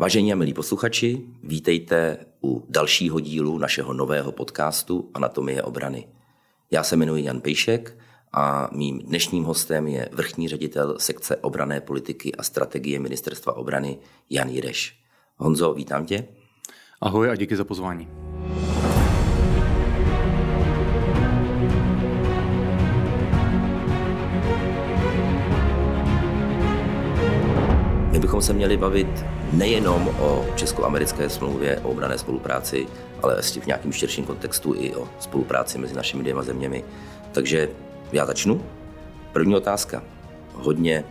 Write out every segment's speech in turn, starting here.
Vážení a milí posluchači, vítejte u dalšího dílu našeho nového podcastu Anatomie obrany. Já se jmenuji Jan Pejšek a mým dnešním hostem je vrchní ředitel sekce obrané politiky a strategie Ministerstva obrany Jan Jireš. Honzo, vítám tě. Ahoj a díky za pozvání. Bychom se měli bavit nejenom o česko-americké smlouvě o obrané spolupráci, ale v nějakém širším kontextu i o spolupráci mezi našimi dvěma zeměmi. Takže já začnu. První otázka. Hodně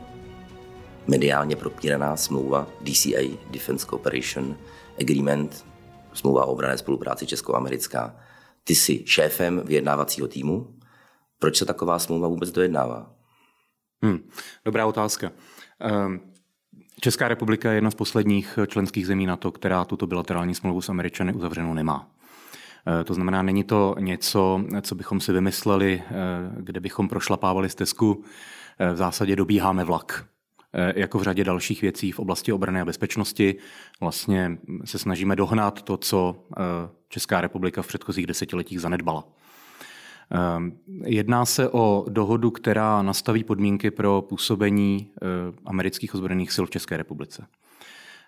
mediálně propíraná smlouva DCA, Defense Cooperation Agreement, smlouva o obrané spolupráci česko-americká. Ty jsi šéfem vyjednávacího týmu. Proč se taková smlouva vůbec dojednává? Hmm, dobrá otázka. Um, Česká republika je jedna z posledních členských zemí NATO, která tuto bilaterální smlouvu s Američany uzavřenou nemá. Eh, to znamená, není to něco, co bychom si vymysleli, eh, kde bychom prošlapávali stezku. Eh, v zásadě dobíháme vlak. Jako v řadě dalších věcí v oblasti obrany a bezpečnosti vlastně se snažíme dohnat to, co Česká republika v předchozích desetiletích zanedbala. Jedná se o dohodu, která nastaví podmínky pro působení amerických ozbrojených sil v České republice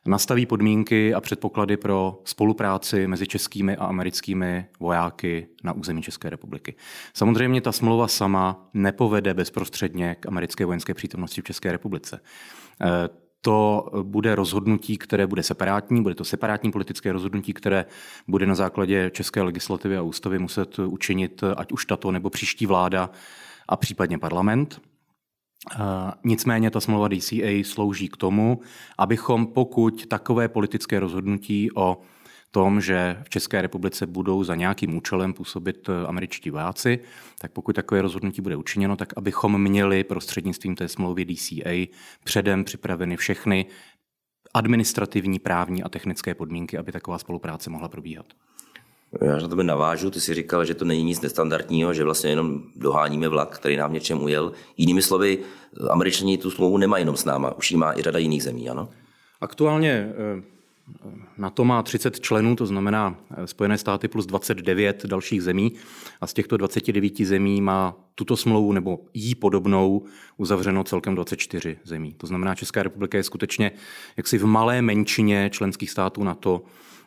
nastaví podmínky a předpoklady pro spolupráci mezi českými a americkými vojáky na území České republiky. Samozřejmě ta smlouva sama nepovede bezprostředně k americké vojenské přítomnosti v České republice. To bude rozhodnutí, které bude separátní, bude to separátní politické rozhodnutí, které bude na základě české legislativy a ústavy muset učinit ať už tato nebo příští vláda a případně parlament. Nicméně ta smlouva DCA slouží k tomu, abychom pokud takové politické rozhodnutí o tom, že v České republice budou za nějakým účelem působit eh, američtí vojáci, tak pokud takové rozhodnutí bude učiněno, tak abychom měli prostřednictvím té smlouvy DCA předem připraveny všechny administrativní, právní a technické podmínky, aby taková spolupráce mohla probíhat. Já na tebe navážu, ty si říkal, že to není nic nestandardního, že vlastně jenom doháníme vlak, který nám něčem ujel. Jinými slovy, američani tu smlouvu nemají jenom s náma, už ji má i řada jiných zemí, ano? Aktuálně na to má 30 členů, to znamená eh, Spojené státy plus 29 dalších zemí a z těchto 29 zemí má tuto smlouvu nebo jí podobnou uzavřeno celkem 24 zemí. To znamená, Česká republika je skutečně jaksi v malé menšině členských států na to,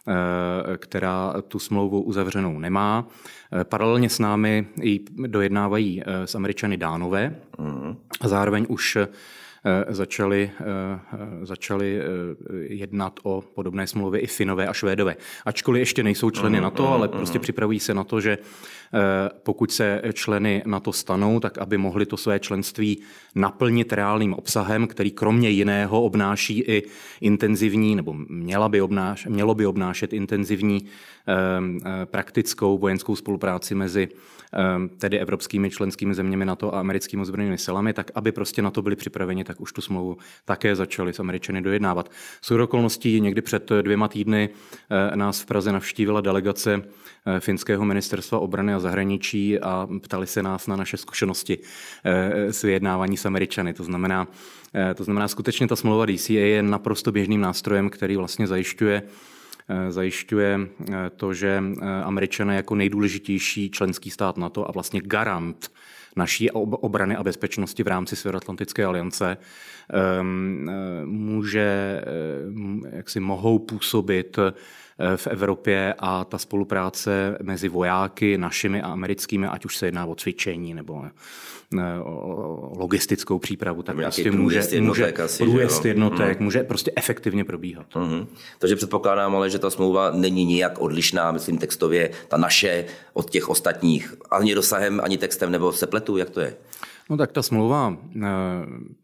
Eh, která tu smlouvu uzavřenou nemá. Eh, paralelně s námi ji dojednávají s Američany dánové a zároveň už začali, začali jednat o podobné smlouvy i Finové a Švédové. Ačkoliv ještě nejsou členy NATO, ale prostě připravují se na to, že Eh, pokud se členy na to stanou, tak aby mohli to své členství naplnit reálným obsahem, který kromě jiného obnáší i intenzivní, nebo měla by obnáš, mělo by obnášet intenzivní eh, eh, praktickou vojenskou spolupráci mezi tedy evropskými členskými zeměmi NATO a americkými ozbrojenými silami, tak aby prostě na to byli připraveni, tak už tu smlouvu také začali s Američany dojednávat. S okolností někdy před dvěma týdny nás v Praze navštívila delegace finského ministerstva obrany a zahraničí a ptali se nás na naše zkušenosti eh, s vyjednávání s Američany. To znamená, eh, to znamená, skutečně ta smlouva DCA je naprosto běžným nástrojem, který vlastně zajišťuje eh, zajišťuje to, že Američané jako nejdůležitější členský stát NATO a vlastně garant naší obrany a bezpečnosti v rámci Severoatlantické aliance ehm, může, jak si mohou působit v Evropě a ta spolupráce mezi vojáky našimi a americkými, ať už se jedná o cvičení nebo eh, o logistickou přípravu, tak prostě může, jednotek, může asi, průjezd jednotek, mm. může prostě efektivně probíhat. Mm-hmm. Takže předpokládám ale, že ta smlouva není nijak odlišná, myslím textově, ta naše od těch ostatních, ani dosahem, ani textem, nebo se pletu, jak to je? No tak ta smlouva eh,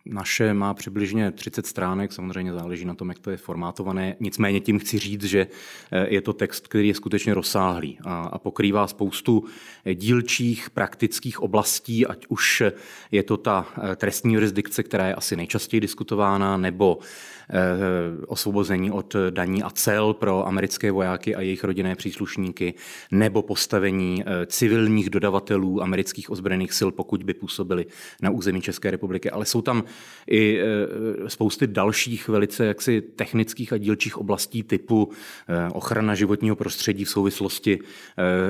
naše má přibližně 30 stránek, samozřejmě záleží na tom, jak to je formátované. Nicméně tím chci říct, že eh, je to text, který je skutečně rozsáhlý a pokrývá spoustu dílčích praktických oblastí, ať už je to ta eh, trestní jurisdikce, která je asi nejčastěji diskutována, nebo Eh, osvobození od daní a cel pro americké vojáky a jejich rodinné příslušníky, nebo postavení eh, civilních dodavatelů amerických ozbrojených sil, pokud by působili na území České republiky, ale jsou tam i spousty dalších velice jaksi technických a dílčích oblastí typu ochrana životního prostředí v souvislosti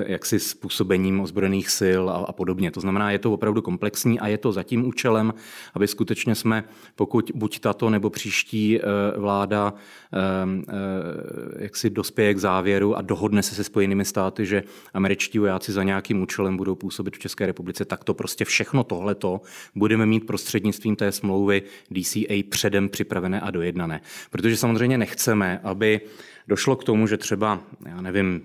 jaksi s působením ozbrojených sil a, a podobně. To znamená, je to opravdu komplexní a je to za tím účelem, aby skutečně jsme, pokud buď tato nebo příští vláda jak si dospěje k závěru a dohodne se se Spojenými státy, že američtí vojáci za nějakým účelem budou působit v České republice, tak to prostě všechno tohleto budeme mít prostřednictvím té smlouvy DCA předem připravené a dojednané. Protože samozřejmě nechceme, aby došlo k tomu, že třeba, já nevím,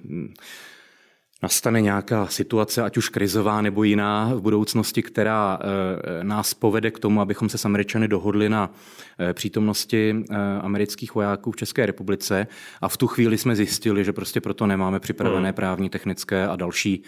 nastane nějaká situace, ať už krizová nebo jiná v budoucnosti, která eh, nás povede k tomu, abychom se s Američany dohodli na eh, přítomnosti eh, amerických vojáků v České republice. A v tu chvíli jsme zjistili, že prostě proto nemáme připravené hmm. právní, technické a další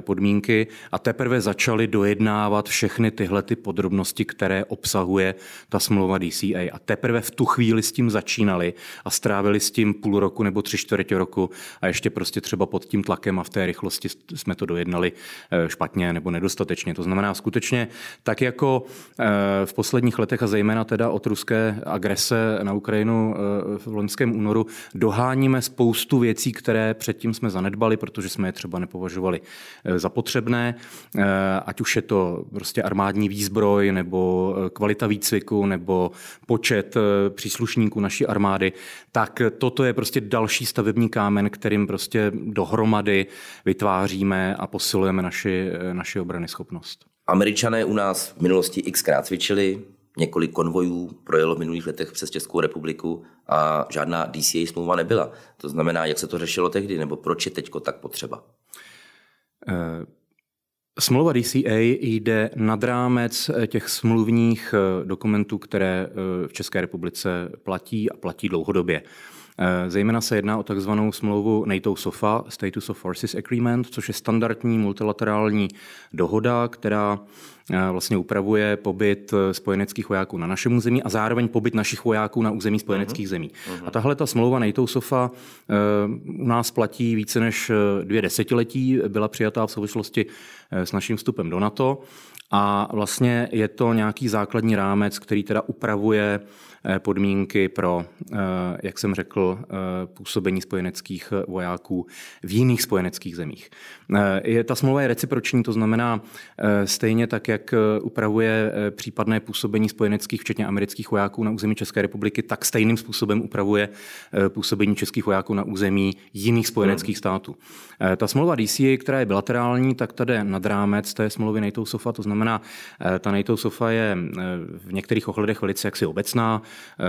podmínky. A teprve začali dojednávat všechny tyhle ty podrobnosti, které obsahuje ta smlouva DCA a teprve v tu chvíli s tím začínali a strávili s tím půl roku nebo tři čtvrtě roku a ještě prostě třeba pod tím tlakem a v té rychlosti jsme to dojednali eh, špatně nebo nedostatečně. To znamená skutečně tak jako eh, v posledních letech a zejména teda od ruské agrese na Ukrajinu eh, v loňském únoru doháníme spoustu věcí, které předtím jsme zanedbali, protože jsme je třeba nepovažovali za potřebné, ať už je to prostě armádní výzbroj nebo kvalita výcviku nebo počet příslušníků naší armády, tak toto je prostě další stavební kámen, kterým prostě dohromady vytváříme a posilujeme naši, naši obrany schopnost. Američané u nás v minulosti xkrát cvičili, několik konvojů projelo v minulých letech přes Českou republiku a žádná DCA smlouva nebyla. To znamená, jak se to řešilo tehdy, nebo proč je teď tak potřeba? Uh... Smlouva DCA jde nad rámec těch smluvních eh, dokumentů, které eh, v České republice platí a platí dlouhodobě. Eh, zejména se jedná o takzvanou smlouvu NATO SOFA, Status of Forces Agreement, což je standardní multilaterální dohoda, která eh, vlastně upravuje pobyt eh, spojeneckých vojáků na našem území a zároveň pobyt našich vojáků na území spojeneckých uh-huh. zemí. Uh-huh. A tahle ta smlouva NATO SOFA u nás platí více než dvě desetiletí, byla přijatá v souvislosti s naším vstupem do NATO a vlastně je to nějaký základní rámec, který teda upravuje Eh, podmínky pro, eh, jak jsem řekl, eh, působení spojeneckých vojáků v jiných spojeneckých zemích. Je, ta smlouva je reciproční, to znamená stejně tak, jak upravuje případné působení spojeneckých, včetně amerických vojáků na území České republiky, tak stejným způsobem upravuje působení českých vojáků na území jiných spojeneckých hmm. států. Ta smlouva DCA, která je bilaterální, tak tady nad rámec té smlouvy NATO SOFA, to znamená, ta NATO SOFA je v některých ohledech velice jaksi obecná,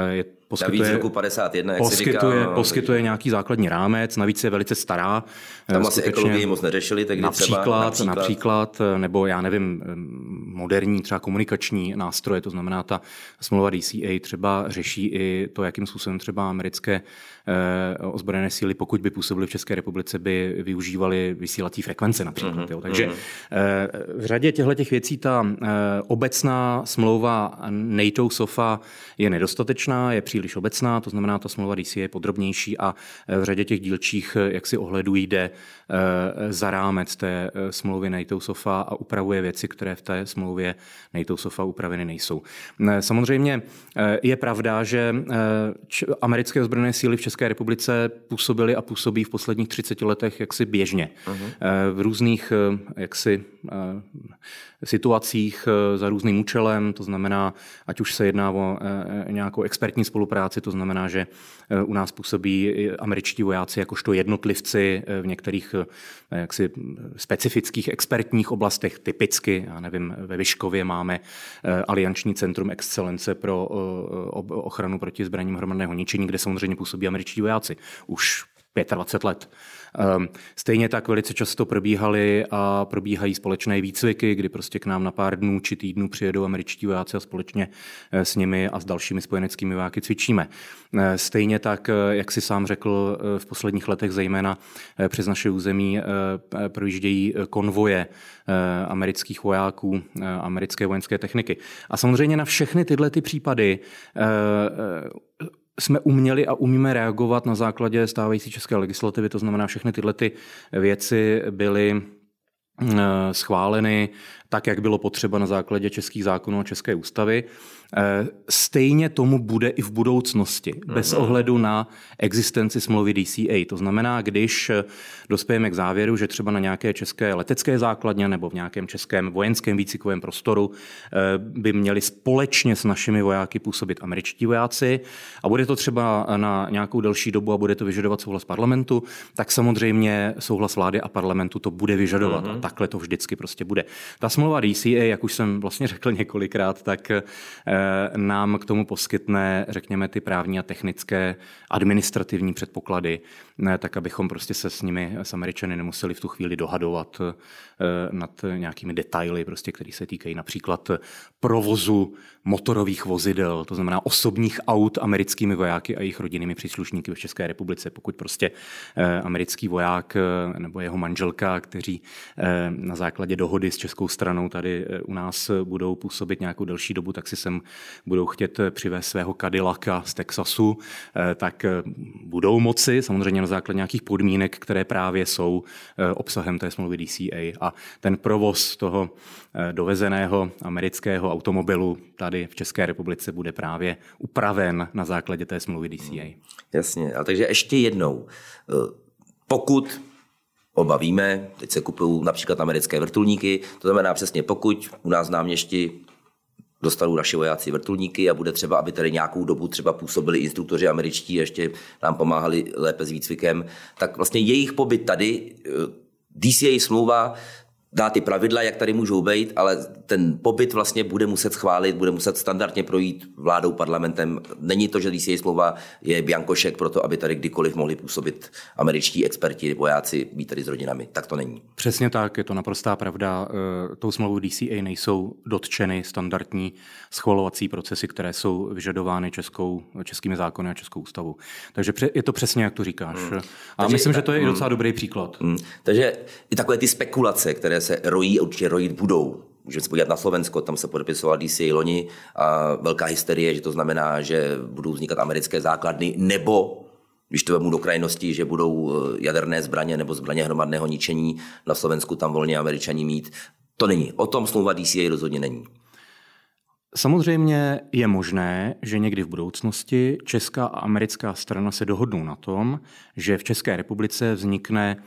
je poskytuje, roku 51, jak poskytuje, říká, no, poskytuje nějaký základní rámec, navíc je velice stará. Tam asi ekologii moc neřešili, tak například, třeba, například, například, nebo já nevím, moderní třeba komunikační nástroje, to znamená ta smlouva DCA třeba řeší i to, jakým způsobem třeba americké eh, ozbrojené síly, pokud by působily v České republice, by využívali vysílací frekvence například. Mm-hmm. Jo. Takže mm-hmm. v řadě těchto těch věcí ta eh, obecná smlouva NATO SOFA je nedostatečná, je příliš obecná, to znamená, ta smlouva DC je podrobnější a v řadě těch dílčích jak si ohledů jde za rámec té smlouvy NATO SOFA a upravuje věci, které v té smlouvě NATO SOFA upraveny nejsou. Samozřejmě je pravda, že americké ozbrojené síly v České republice působily a působí v posledních 30 letech jaksi běžně. Uh-huh. V různých jaksi situacích za různým účelem, to znamená, ať už se jedná o nějakou expertní spolupráci, to znamená, že u nás působí američtí vojáci jakožto jednotlivci v některých jaksi specifických expertních oblastech, typicky, já nevím, ve Vyškově máme alianční centrum excelence pro ochranu proti zbraním hromadného ničení, kde samozřejmě působí američtí vojáci. Už 25 let. Ehm, stejně tak velice často probíhaly a probíhají společné výcviky, kdy prostě k nám na pár dnů či týdnů přijedou američtí vojáci a společně eh, s nimi a s dalšími spojeneckými vojáky cvičíme. Eh, stejně tak, eh, jak si sám řekl, v posledních letech zejména přes naše území projíždějí konvoje amerických vojáků, americké vojenské techniky. A samozřejmě na všechny tyhle ty případy jsme uměli a umíme reagovat na základě stávající české legislativy, to znamená, všechny tyhle ty věci byly schváleny tak, jak bylo potřeba na základě českých zákonů a české ústavy. Eh, stejně tomu bude i v budoucnosti, bez mhm. ohledu na existenci smlouvy DCA. To znamená, když eh, dospějeme k závěru, že třeba na nějaké české letecké základně nebo v nějakém českém vojenském výcvikovém prostoru eh, by měli společně s našimi vojáky působit američtí vojáci a bude to třeba na nějakou delší dobu a bude to vyžadovat souhlas parlamentu, tak samozřejmě souhlas vlády a parlamentu to bude vyžadovat. Mm-hmm. A takhle to vždycky prostě bude. Ta smlouva DCA, jak už jsem vlastně řekl několikrát, tak nám k tomu poskytne, řekněme, ty právní a technické administrativní předpoklady, tak abychom prostě se s nimi, s Američany, nemuseli v tu chvíli dohadovat eh, nad nějakými detaily, prostě, které se týkají například provozu motorových vozidel, to znamená osobních aut americkými vojáky a jejich rodinnými příslušníky v České republice. Pokud prostě eh, americký voják eh, nebo jeho manželka, kteří na základě dohody s českou stranou tady u nás budou působit nějakou delší dobu, tak si sem budou chtět přivést svého Cadillaca z Texasu, tak budou moci, samozřejmě na základě nějakých podmínek, které právě jsou eh, obsahem té smlouvy DCA. A ten provoz toho eh, dovezeného amerického automobilu tady v České republice bude právě upraven na základě té smlouvy DCA. Hmm. Jasně, a takže ještě jednou, eh, pokud oba víme, teď se kupují například americké vrtulníky, to znamená přesně pokud u nás náměšti dostanou naši vojáci vrtulníky a bude třeba, aby tady nějakou dobu třeba působili instruktoři američtí, ještě nám pomáhali lépe s výcvikem, tak vlastně jejich pobyt tady, eh, DCA smlouva dá ty pravidla, jak tady můžou být, ale ten pobyt vlastně bude muset schválit, bude muset standardně projít vládou, parlamentem. Není to, že DCA smlouva je biankošek pro to, aby tady kdykoliv mohli působit američtí experti, vojáci, být tady s rodinami. Tak to není. Přesně tak, je to naprostá pravda. E, tou smlouvou DCA nejsou dotčeny standardní schvalovací procesy, které jsou vyžadovány českou, českými zákony a českou ústavou. Takže je to přesně, jak to říkáš. Hmm. A Takže, myslím, že to je hmm. i docela dobrý příklad. Hmm. Takže i takové ty spekulace, které se rojí, určitě rojit budou. Můžeme se podívat na Slovensko, tam se podepisoval DCA loni a velká hysterie, že to znamená, že budou vznikat americké základny, nebo když to vemu do krajnosti, že budou eh, jaderné zbraně nebo zbraně hromadného ničení na Slovensku tam volně američani mít. To není. O tom smlouva DCA rozhodně není. Samozřejmě je možné, že někdy v budoucnosti česká a americká strana se dohodnou na tom, že v České republice vznikne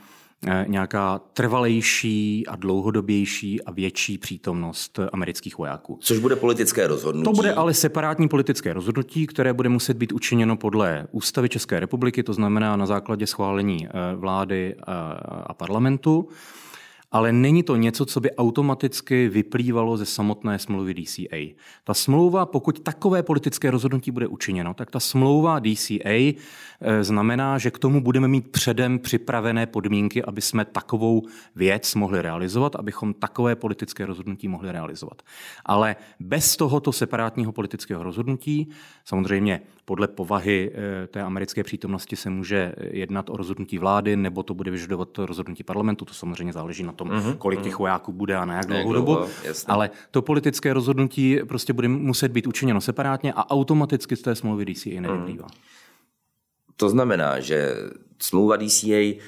nějaká trvalejší a dlouhodobější a větší přítomnost amerických vojáků. Což bude politické rozhodnutí. To bude ale separátní politické rozhodnutí, které bude muset být učiněno podle ústavy České republiky, to znamená na základě schválení eh, vlády eh, a parlamentu ale není to něco, co by automaticky vyplývalo ze samotné smlouvy DCA. Ta smlouva, pokud takové politické rozhodnutí bude učiněno, tak ta smlouva DCA eh, znamená, že k tomu budeme mít předem připravené podmínky, aby jsme takovou věc mohli realizovat, abychom takové politické rozhodnutí mohli realizovat. Ale bez tohoto separátního politického rozhodnutí, samozřejmě podle povahy eh, té americké přítomnosti se může jednat o rozhodnutí vlády, nebo to bude vyžadovat rozhodnutí parlamentu, to samozřejmě záleží na tom, uh-huh, kolik těch vojáků bude a na jak dlouhou dobu. Ale to politické rozhodnutí prostě bude muset být učiněno separátně a automaticky z té smlouvy DCA nevyplývá. Uh-huh. To znamená, že smlouva DCA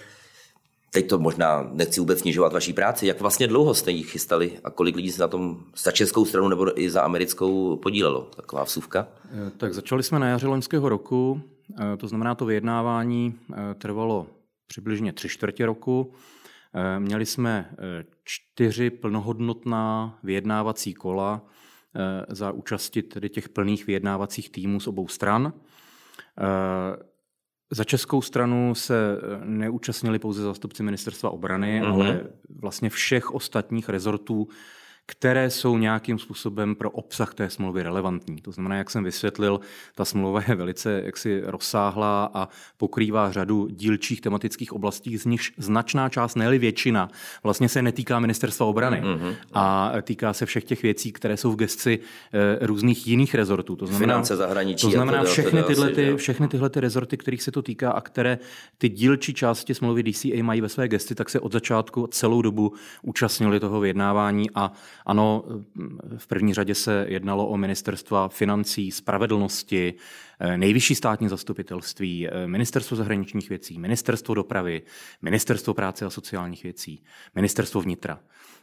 Teď to možná nechci vůbec snižovat vaší práci. Jak vlastně dlouho jste ji chystali a kolik lidí se na tom za českou stranu nebo i za americkou podílelo? Taková vsuvka? Eh, tak začali jsme na jaře loňského roku, eh, to znamená, to vyjednávání eh, trvalo přibližně tři čtvrtě roku. Měli jsme čtyři plnohodnotná vyjednávací kola za účasti tedy těch plných vyjednávacích týmů z obou stran. Za českou stranu se neúčastnili pouze zástupci ministerstva obrany, mm-hmm. ale vlastně všech ostatních rezortů které jsou nějakým způsobem pro obsah té smlouvy relevantní. To znamená, jak jsem vysvětlil, ta smlouva je velice jaksi rozsáhlá a pokrývá řadu dílčích tematických oblastí, z nichž značná část, ne většina, vlastně se netýká ministerstva obrany mm-hmm. a týká se všech těch věcí, které jsou v gesci e, různých jiných rezortů. To znamená, Finance, zahraničí. To znamená všechny tyhle, ty, všechny tyhle ty rezorty, kterých se to týká a které ty dílčí části smlouvy DCA mají ve své gesty, tak se od začátku celou dobu účastnili toho vyjednávání a ano, v první řadě se jednalo o ministerstva financí, spravedlnosti, nejvyšší státní zastupitelství, ministerstvo zahraničních věcí, ministerstvo dopravy, ministerstvo práce a sociálních věcí, ministerstvo vnitra.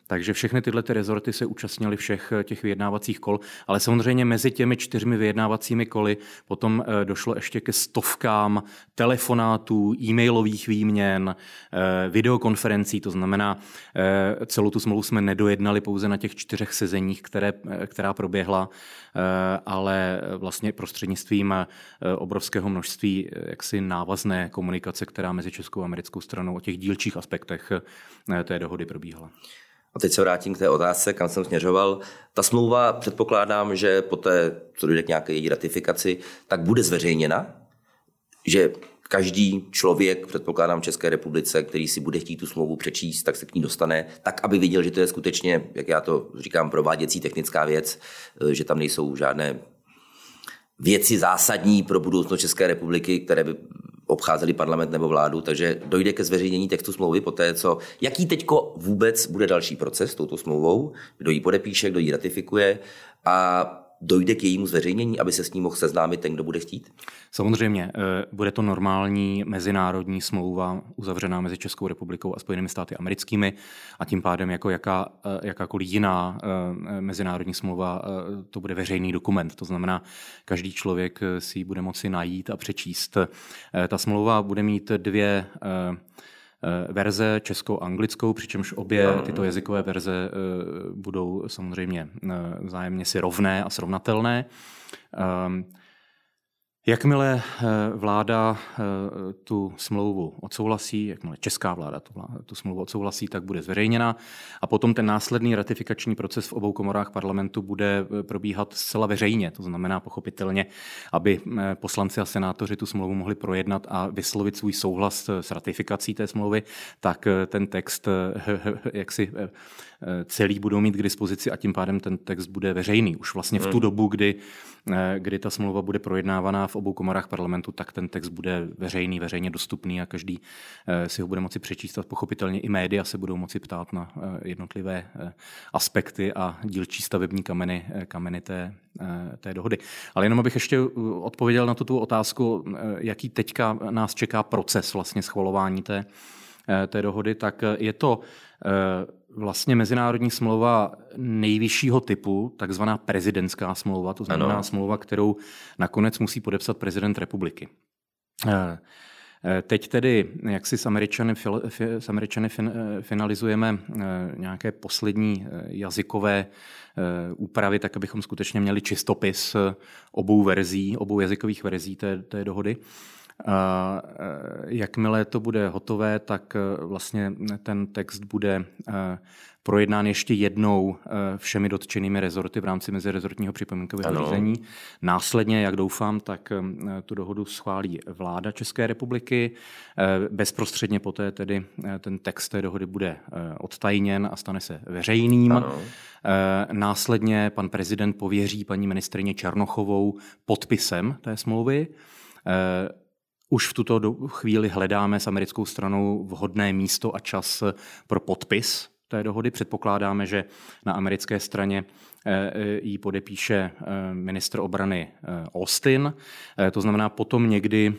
Takže všechny tyhle ty rezorty se účastnily všech eh, těch vyjednávacích kol, ale samozřejmě mezi těmi čtyřmi vyjednávacími koly potom eh, došlo ještě ke stovkám telefonátů, e-mailových výměn, eh, videokonferencí, to znamená, celou tu smlouvu jsme nedojednali pouze na těch čtyřech sezeních, které, která proběhla, ale vlastně prostřednictvím obrovského množství jaksi návazné komunikace, která mezi českou a americkou stranou o těch dílčích aspektech té dohody probíhala. A teď se vrátím k té otázce, kam jsem směřoval. Ta smlouva, předpokládám, že poté, co dojde k nějaké její ratifikaci, tak bude zveřejněna, že každý člověk, předpokládám v České republice, který si bude chtít tu smlouvu přečíst, tak se k ní dostane, tak aby viděl, že to je skutečně, jak já to říkám, prováděcí technická věc, že tam nejsou žádné věci zásadní pro budoucnost České republiky, které by obcházeli parlament nebo vládu, takže dojde ke zveřejnění textu smlouvy poté, co jaký teďko vůbec bude další proces s touto smlouvou, kdo ji podepíše, kdo ji ratifikuje? A dojde k jejímu zveřejnění, aby se s ním mohl seznámit ten, kdo bude chtít? Samozřejmě, eh, bude to normální mezinárodní smlouva uzavřená mezi Českou republikou a Spojenými státy americkými a tím pádem jako jaká, eh, jakákoliv jiná eh, mezinárodní smlouva to bude veřejný dokument. To znamená, každý člověk si ji bude moci najít a přečíst. Ta smlouva bude mít dvě verze českou a anglickou, přičemž obě tyto jazykové verze budou samozřejmě vzájemně si rovné a srovnatelné. Ehm, Jakmile eh, vláda eh, tu smlouvu odsouhlasí, jakmile česká vláda tu, tu smlouvu odsouhlasí, tak bude zveřejněna a potom ten následný ratifikační proces v obou komorách parlamentu bude eh, probíhat zcela veřejně. To znamená pochopitelně, aby poslanci a senátoři tu smlouvu mohli projednat a vyslovit svůj souhlas s ratifikací té smlouvy, tak ten text jak si celý budou mít k dispozici a tím pádem ten text bude veřejný. Už vlastně v tu hmm. dobu, kdy, kdy ta smlouva bude projednávaná v obou komorách parlamentu, tak ten text bude veřejný, veřejně dostupný a každý eh, si ho bude moci přečíst a pochopitelně i média se budou moci ptát na eh, jednotlivé eh, aspekty a dílčí stavební kameny, kameny té, té dohody. Ale jenom abych ještě odpověděl na tu otázku, jaký teďka nás čeká proces vlastně schvalování té, té dohody, tak je to vlastně mezinárodní smlouva nejvyššího typu, takzvaná prezidentská smlouva, to znamená ano. smlouva, kterou nakonec musí podepsat prezident republiky. Eh, eh, teď tedy, jak si s Američany, s Američany eh, finalizujeme nějaké poslední jazykové úpravy, tak abychom skutečně měli čistopis obou verzí, obou jazykových verzí té, té dohody. A jakmile to bude hotové, tak e, vlastně ten text bude e, projednán ještě jednou e, všemi dotčenými rezorty v rámci mezirezortního připomínkového řízení. Následně, jak doufám, tak tu dohodu schválí vláda České republiky. Bezprostředně poté tedy ten text té dohody bude odtajněn a stane se veřejným. Ano. Následně pan prezident pověří paní ministrině Černochovou podpisem té smlouvy. Už v tuto chvíli hledáme s americkou stranou vhodné místo a čas pro podpis té dohody. Předpokládáme, že na americké straně eh, eh, ji podepíše eh, ministr obrany Austin. To znamená potom někdy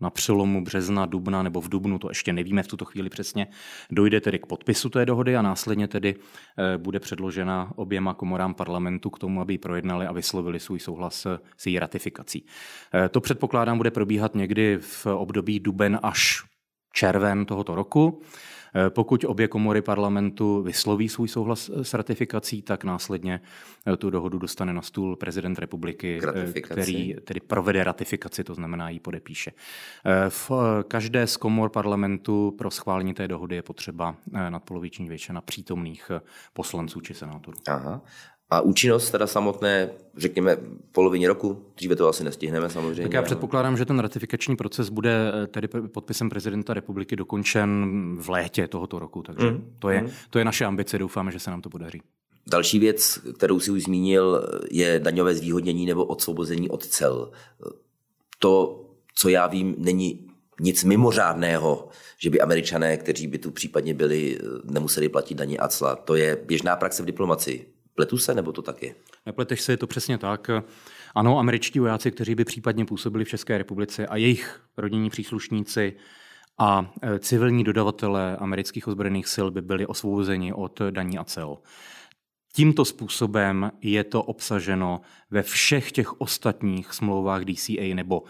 na přelomu března, dubna nebo v dubnu, to ještě nevíme v tuto chvíli přesně, dojde tedy k podpisu té dohody a následně tedy eh, bude předložena oběma komorám parlamentu k tomu, aby ji projednali a vyslovili svůj souhlas s její ratifikací. Eh, to předpokládám bude probíhat někdy v období duben až červen tohoto roku. Eh, pokud obě komory parlamentu vysloví svůj souhlas s ratifikací, tak následně eh, tu dohodu dostane na stůl prezident republiky, eh, který tedy provede ratifikaci, to znamená ji podepíše. V každé z komor parlamentu pro schválení té dohody je potřeba nadpoloviční většina přítomných poslanců či senátorů. Aha. A účinnost teda samotné, řekněme, polovině roku, dříve to asi nestihneme samozřejmě. Tak já předpokládám, že ten ratifikační proces bude eh, tedy podpisem prezidenta republiky dokončen v létě tohoto roku, takže mm. to, je, mm. to je naše ambice, doufáme, že se nám to podaří. Další věc, kterou si už zmínil, je daňové zvýhodnění nebo odsvobození od cel. To, co já vím, není nic mimořádného, že by američané, kteří by tu případně byli, nemuseli platit daně a cla. To je běžná praxe v diplomacii Pletu se, nebo to tak je? Nepleteš se, je to přesně tak. Ano, američtí vojáci, kteří by případně působili v České republice a jejich rodinní příslušníci a e, civilní dodavatelé amerických ozbrojených sil by byli osvobozeni od daní a cel. Tímto způsobem je to obsaženo ve všech těch ostatních smlouvách DCA nebo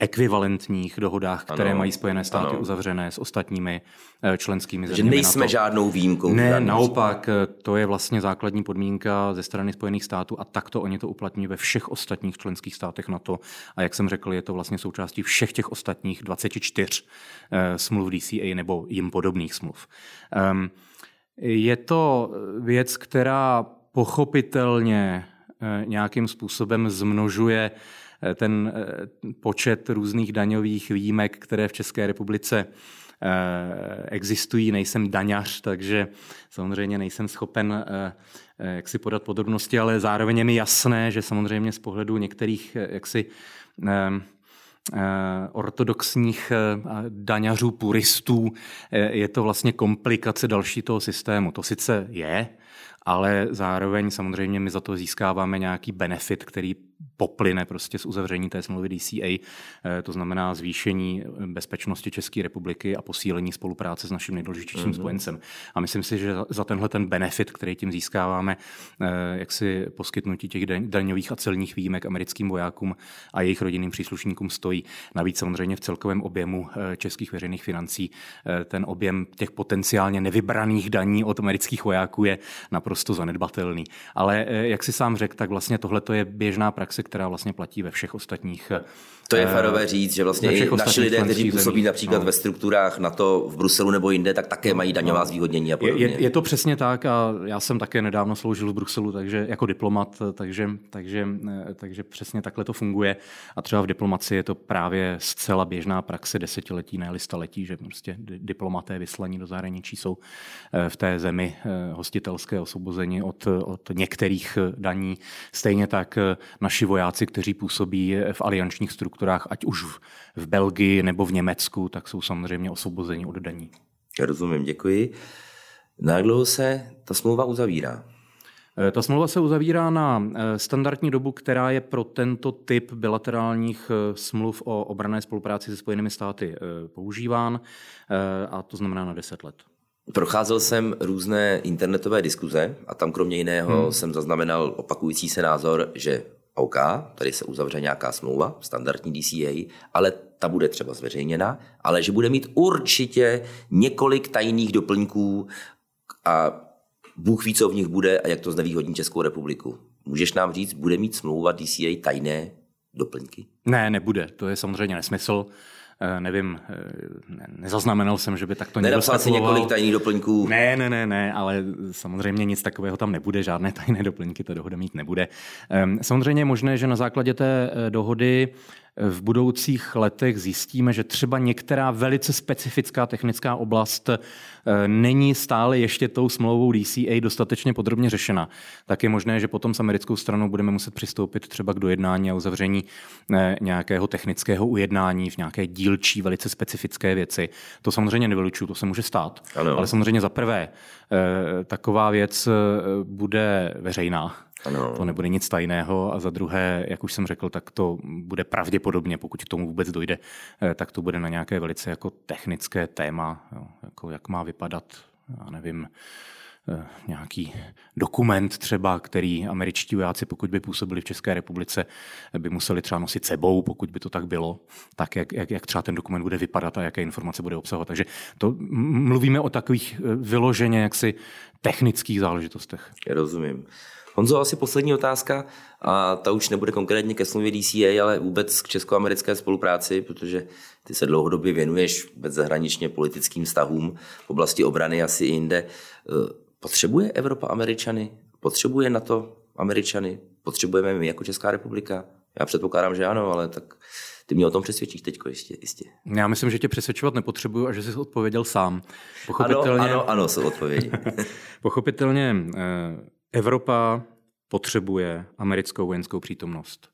ekvivalentních dohodách, které ano, mají Spojené státy ano. uzavřené s ostatními eh, členskými zeměmi. Že nejsme NATO. žádnou výjimkou. Ne, naopak, eh, to je vlastně základní podmínka ze strany Spojených států a takto oni to uplatní ve všech ostatních členských státech NATO. A jak jsem řekl, je to vlastně součástí všech těch ostatních 24 eh, smluv DCA nebo jim podobných smluv. Um, je to věc, která pochopitelně nějakým způsobem zmnožuje ten eh, počet různých daňových výjimek, které v České republice eh, existují. Nejsem daňař, takže samozřejmě nejsem schopen jak si podat podrobnosti, ale zároveň je mi jasné, že samozřejmě z pohledu některých jaksi ortodoxních daňařů, puristů, je to vlastně komplikace další toho systému. To sice je, ale zároveň samozřejmě my za to získáváme nějaký benefit, který poplyne prostě z uzavření té smlouvy DCA, eh, to znamená zvýšení bezpečnosti České republiky a posílení spolupráce s naším nejdůležitějším mm-hmm. spojencem. A myslím si, že za tenhle ten benefit, který tím získáváme, eh, jak si poskytnutí těch daňových a celních výjimek americkým vojákům a jejich rodinným příslušníkům stojí. Navíc samozřejmě v celkovém objemu eh, českých veřejných financí ten objem těch potenciálně nevybraných daní od amerických vojáků je naprosto zanedbatelný. Ale jak si sám řekl, tak vlastně tohle je běžná praxe, která vlastně platí ve všech ostatních to je férové říct, že vlastně naši lidé, kteří působí například no. ve strukturách na to v Bruselu nebo jinde, tak také mají daňová no. zvýhodnění a podobně. Je, je, to přesně tak a já jsem také nedávno sloužil v Bruselu takže jako diplomat, takže, takže, takže přesně takhle to funguje. A třeba v diplomaci je to právě zcela běžná praxe desetiletí, ne staletí, že prostě diplomaté vyslaní do zahraničí jsou eh, v té zemi eh, hostitelské osvobození od, od některých daní. Stejně tak eh, naši vojáci, kteří působí v aliančních strukturách, ať už v Belgii nebo v Německu, tak jsou samozřejmě osvobozeni od daní. Rozumím, děkuji. Na jak dlouho se ta smlouva uzavírá? Eh, ta smlouva se uzavírá na eh, standardní dobu, která je pro tento typ bilaterálních eh, smluv o obrané spolupráci se Spojenými státy používán, a to znamená na 10 let. Procházel jsem různé internetové diskuze a tam kromě jiného hmm. jsem zaznamenal opakující se názor, že OK, tady se uzavře nějaká smlouva, standardní DCA, ale ta bude třeba zveřejněna, ale že bude mít určitě několik tajných doplňků a Bůh ví, co v nich bude a jak to znevýhodní Českou republiku. Můžeš nám říct, bude mít smlouva DCA tajné doplňky? Ne, nebude. To je samozřejmě nesmysl. Eh, nevím, eh, nezaznamenal jsem, že by takto někdo si několik tajných doplňků? Ne, ne, ne, ne, ale samozřejmě nic takového tam nebude, žádné tajné doplňky ta dohoda mít nebude. Ehm, samozřejmě je možné, že na základě té eh, dohody v budoucích letech zjistíme, že třeba některá velice specifická technická oblast eh, není stále ještě tou smlouvou DCA dostatečně podrobně řešena, tak je možné, že potom s americkou stranou budeme muset přistoupit třeba k dojednání a uzavření eh, nějakého technického ujednání v nějaké dílčí, velice specifické věci. To samozřejmě nevylučuju, to se může stát. Ano. Ale samozřejmě za prvé, eh, taková věc bude veřejná ano. To nebude nic tajného a za druhé, jak už jsem řekl, tak to bude pravděpodobně, pokud k tomu vůbec dojde, eh, tak to bude na nějaké velice jako technické téma, jo, jako jak má vypadat, já nevím, eh, nějaký dokument třeba, který američtí vojáci, pokud by působili v České republice, by museli třeba nosit sebou, pokud by to tak bylo, tak jak, jak, jak třeba ten dokument bude vypadat a jaké informace bude obsahovat. Takže to mluvíme o takových eh, vyloženě jaksi technických záležitostech. Rozumím. Honzo, asi poslední otázka, a ta už nebude konkrétně ke smlouvě DCA, ale vůbec k česko-americké spolupráci, protože ty se dlouhodobě věnuješ vůbec zahraničně politickým vztahům v oblasti obrany asi i jinde. E, potřebuje Evropa Američany? Potřebuje na to Američany? Potřebujeme my jako Česká republika? Já předpokládám, že ano, ale tak ty mě o tom přesvědčíš teď jistě, jistě. Já myslím, že tě přesvědčovat nepotřebuju a že jsi odpověděl sám. Pochopitelně... Ano, ano, ano, jsou odpovědi. Pochopitelně e, Evropa potřebuje americkou vojenskou přítomnost.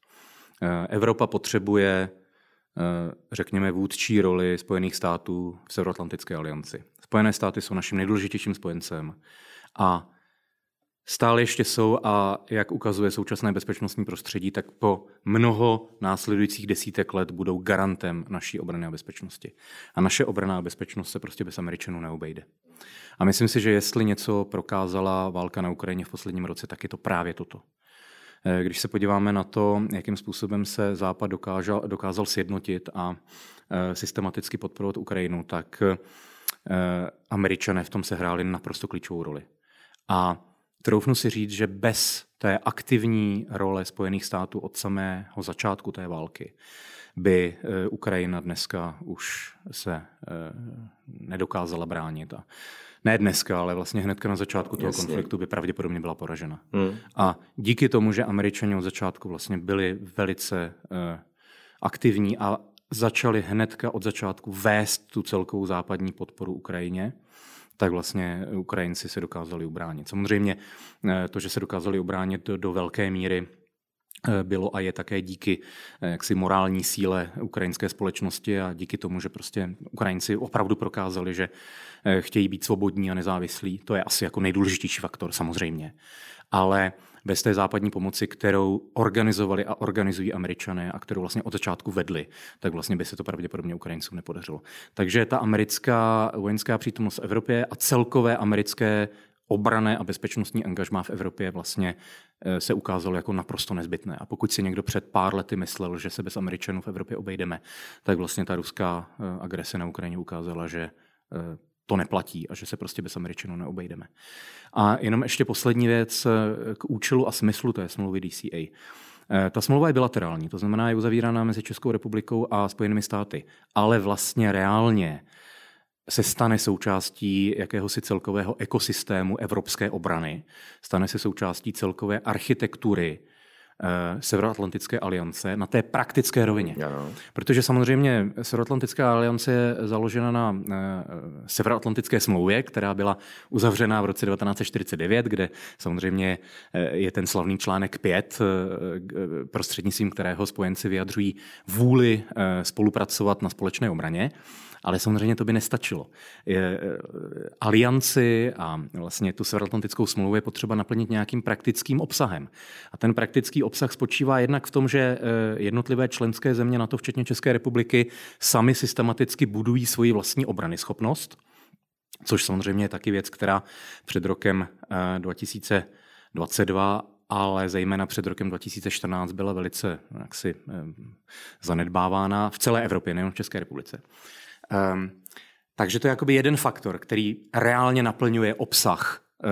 Eh, Evropa potřebuje, eh, řekněme, vůdčí roli Spojených států v Severoatlantické alianci. Spojené státy jsou naším nejdůležitějším spojencem a stále ještě jsou a jak ukazuje současné bezpečnostní prostředí, tak po mnoho následujících desítek let budou garantem naší obrany a bezpečnosti. A naše obrana a bezpečnost se prostě bez Američanů neobejde. A myslím si, že jestli něco prokázala válka na Ukrajině v posledním roce, tak je to právě toto. Eh, když se podíváme na to, jakým způsobem se Západ dokázal, dokázal sjednotit a eh, systematicky podporovat Ukrajinu, tak eh, Američané v tom se hráli naprosto klíčovou roli. A troufnu si říct, že bez té aktivní role Spojených států od samého začátku té války by Ukrajina dneska už se nedokázala bránit. A ne dneska, ale vlastně hnedka na začátku toho Jasně. konfliktu by pravděpodobně byla poražena. Hmm. A díky tomu, že američani od začátku vlastně byli velice uh, aktivní a začali hnedka od začátku vést tu celkovou západní podporu Ukrajině, tak vlastně Ukrajinci se dokázali ubránit. Samozřejmě eh, to, že se dokázali ubránit do, velké míry, eh, bylo a je také díky jaksi morální síle ukrajinské společnosti a díky tomu, že prostě Ukrajinci opravdu prokázali, že Eh, chtějí být svobodní a nezávislí. To je asi jako nejdůležitější faktor samozřejmě. Ale bez té západní pomoci, kterou organizovali a organizují američané a kterou vlastně od začátku vedli, tak vlastně by se to pravděpodobně Ukrajincům nepodařilo. Takže ta americká vojenská přítomnost v Evropě a celkové americké obrané a bezpečnostní angažmá v Evropě vlastně eh, se ukázalo jako naprosto nezbytné. A pokud si někdo před pár lety myslel, že se bez Američanů v Evropě obejdeme, tak vlastně ta ruská eh, agrese na Ukrajině ukázala, že to neplatí a že se prostě bez Američanů neobejdeme. A jenom ještě poslední věc eh, k účelu a smyslu té smlouvy DCA. Eh, ta smlouva je bilaterální, to znamená, je uzavírána mezi Českou republikou a Spojenými státy, ale vlastně reálně se stane součástí jakéhosi celkového ekosystému evropské obrany, stane se součástí celkové architektury Severoatlantické aliance na té praktické rovině. Ano. Protože samozřejmě Severoatlantická aliance je založena na eh, Severoatlantické smlouvě, která byla uzavřena v roce 1949, kde samozřejmě eh, je ten slavný článek 5, prostřednictvím kterého spojenci vyjadřují vůli spolupracovat na společné obraně. Ale samozřejmě to by nestačilo. Je, eh, alianci a vlastně tu severoatlantickou smlouvu je potřeba naplnit nějakým praktickým obsahem. A ten praktický obsah spočívá jednak v tom, že eh, jednotlivé členské země na to, včetně České republiky, sami systematicky budují svoji vlastní obrany schopnost, což samozřejmě je taky věc, která před rokem 2022 eh, ale zejména před rokem 2014 byla velice jaksi, zanedbávána v celé Evropě, nejen v České republice. Um, takže to je jakoby jeden faktor, který reálně naplňuje obsah uh,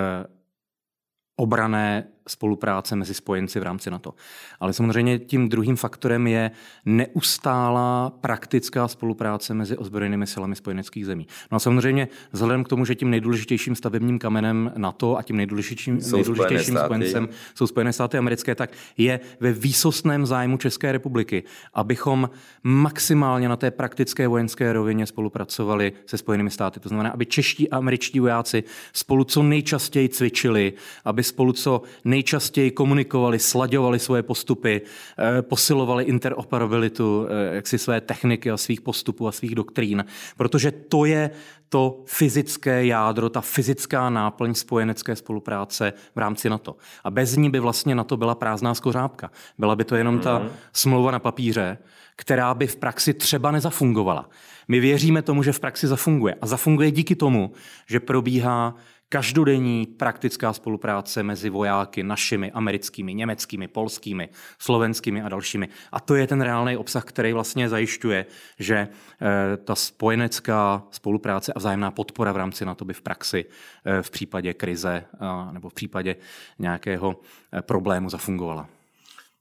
obrané spolupráce mezi spojenci v rámci NATO. Ale samozřejmě tím druhým faktorem je neustálá praktická spolupráce mezi ozbrojenými silami spojeneckých zemí. No a samozřejmě vzhledem k tomu, že tím nejdůležitějším stavebním kamenem NATO a tím nejdůležitějším, jsou nejdůležitějším spojencem jsou Spojené státy americké, tak je ve výsostném zájmu České republiky, abychom maximálně na té praktické vojenské rovině spolupracovali se Spojenými státy. To znamená, aby čeští a američtí vojáci spolu co nejčastěji cvičili, aby spolu co nejčastěji komunikovali, slaďovali svoje postupy, eh, posilovali interoperabilitu eh, jaksi své techniky a svých postupů a svých doktrín, protože to je to fyzické jádro, ta fyzická náplň spojenecké spolupráce v rámci NATO. A bez ní by vlastně NATO byla prázdná skořápka. Byla by to jenom ta mhm. smlouva na papíře, která by v praxi třeba nezafungovala. My věříme tomu, že v praxi zafunguje. A zafunguje díky tomu, že probíhá každodenní praktická spolupráce mezi vojáky našimi, americkými, německými, polskými, slovenskými a dalšími. A to je ten reálný obsah, který vlastně zajišťuje, že eh, ta spojenecká spolupráce a vzájemná podpora v rámci NATO by v praxi eh, v případě krize nebo v případě nějakého eh, problému zafungovala.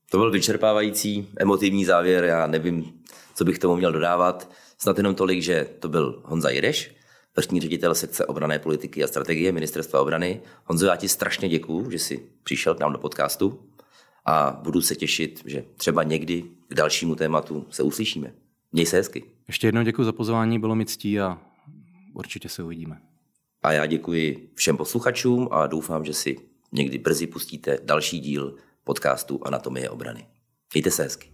To byl vyčerpávající emotivní závěr, já nevím, co bych tomu měl dodávat. Snad jenom tolik, že to byl Honza Jireš, vrchní ředitel sekce obrané politiky a strategie Ministerstva obrany. Honzo, já ti strašně děkuju, že jsi přišel k nám do podcastu a budu se těšit, že třeba někdy k dalšímu tématu se uslyšíme. Měj se hezky. Ještě jednou děkuji za pozvání, bylo mi ctí a určitě se uvidíme. A já děkuji všem posluchačům a doufám, že si někdy brzy pustíte další díl podcastu Anatomie obrany. Mějte se hezky.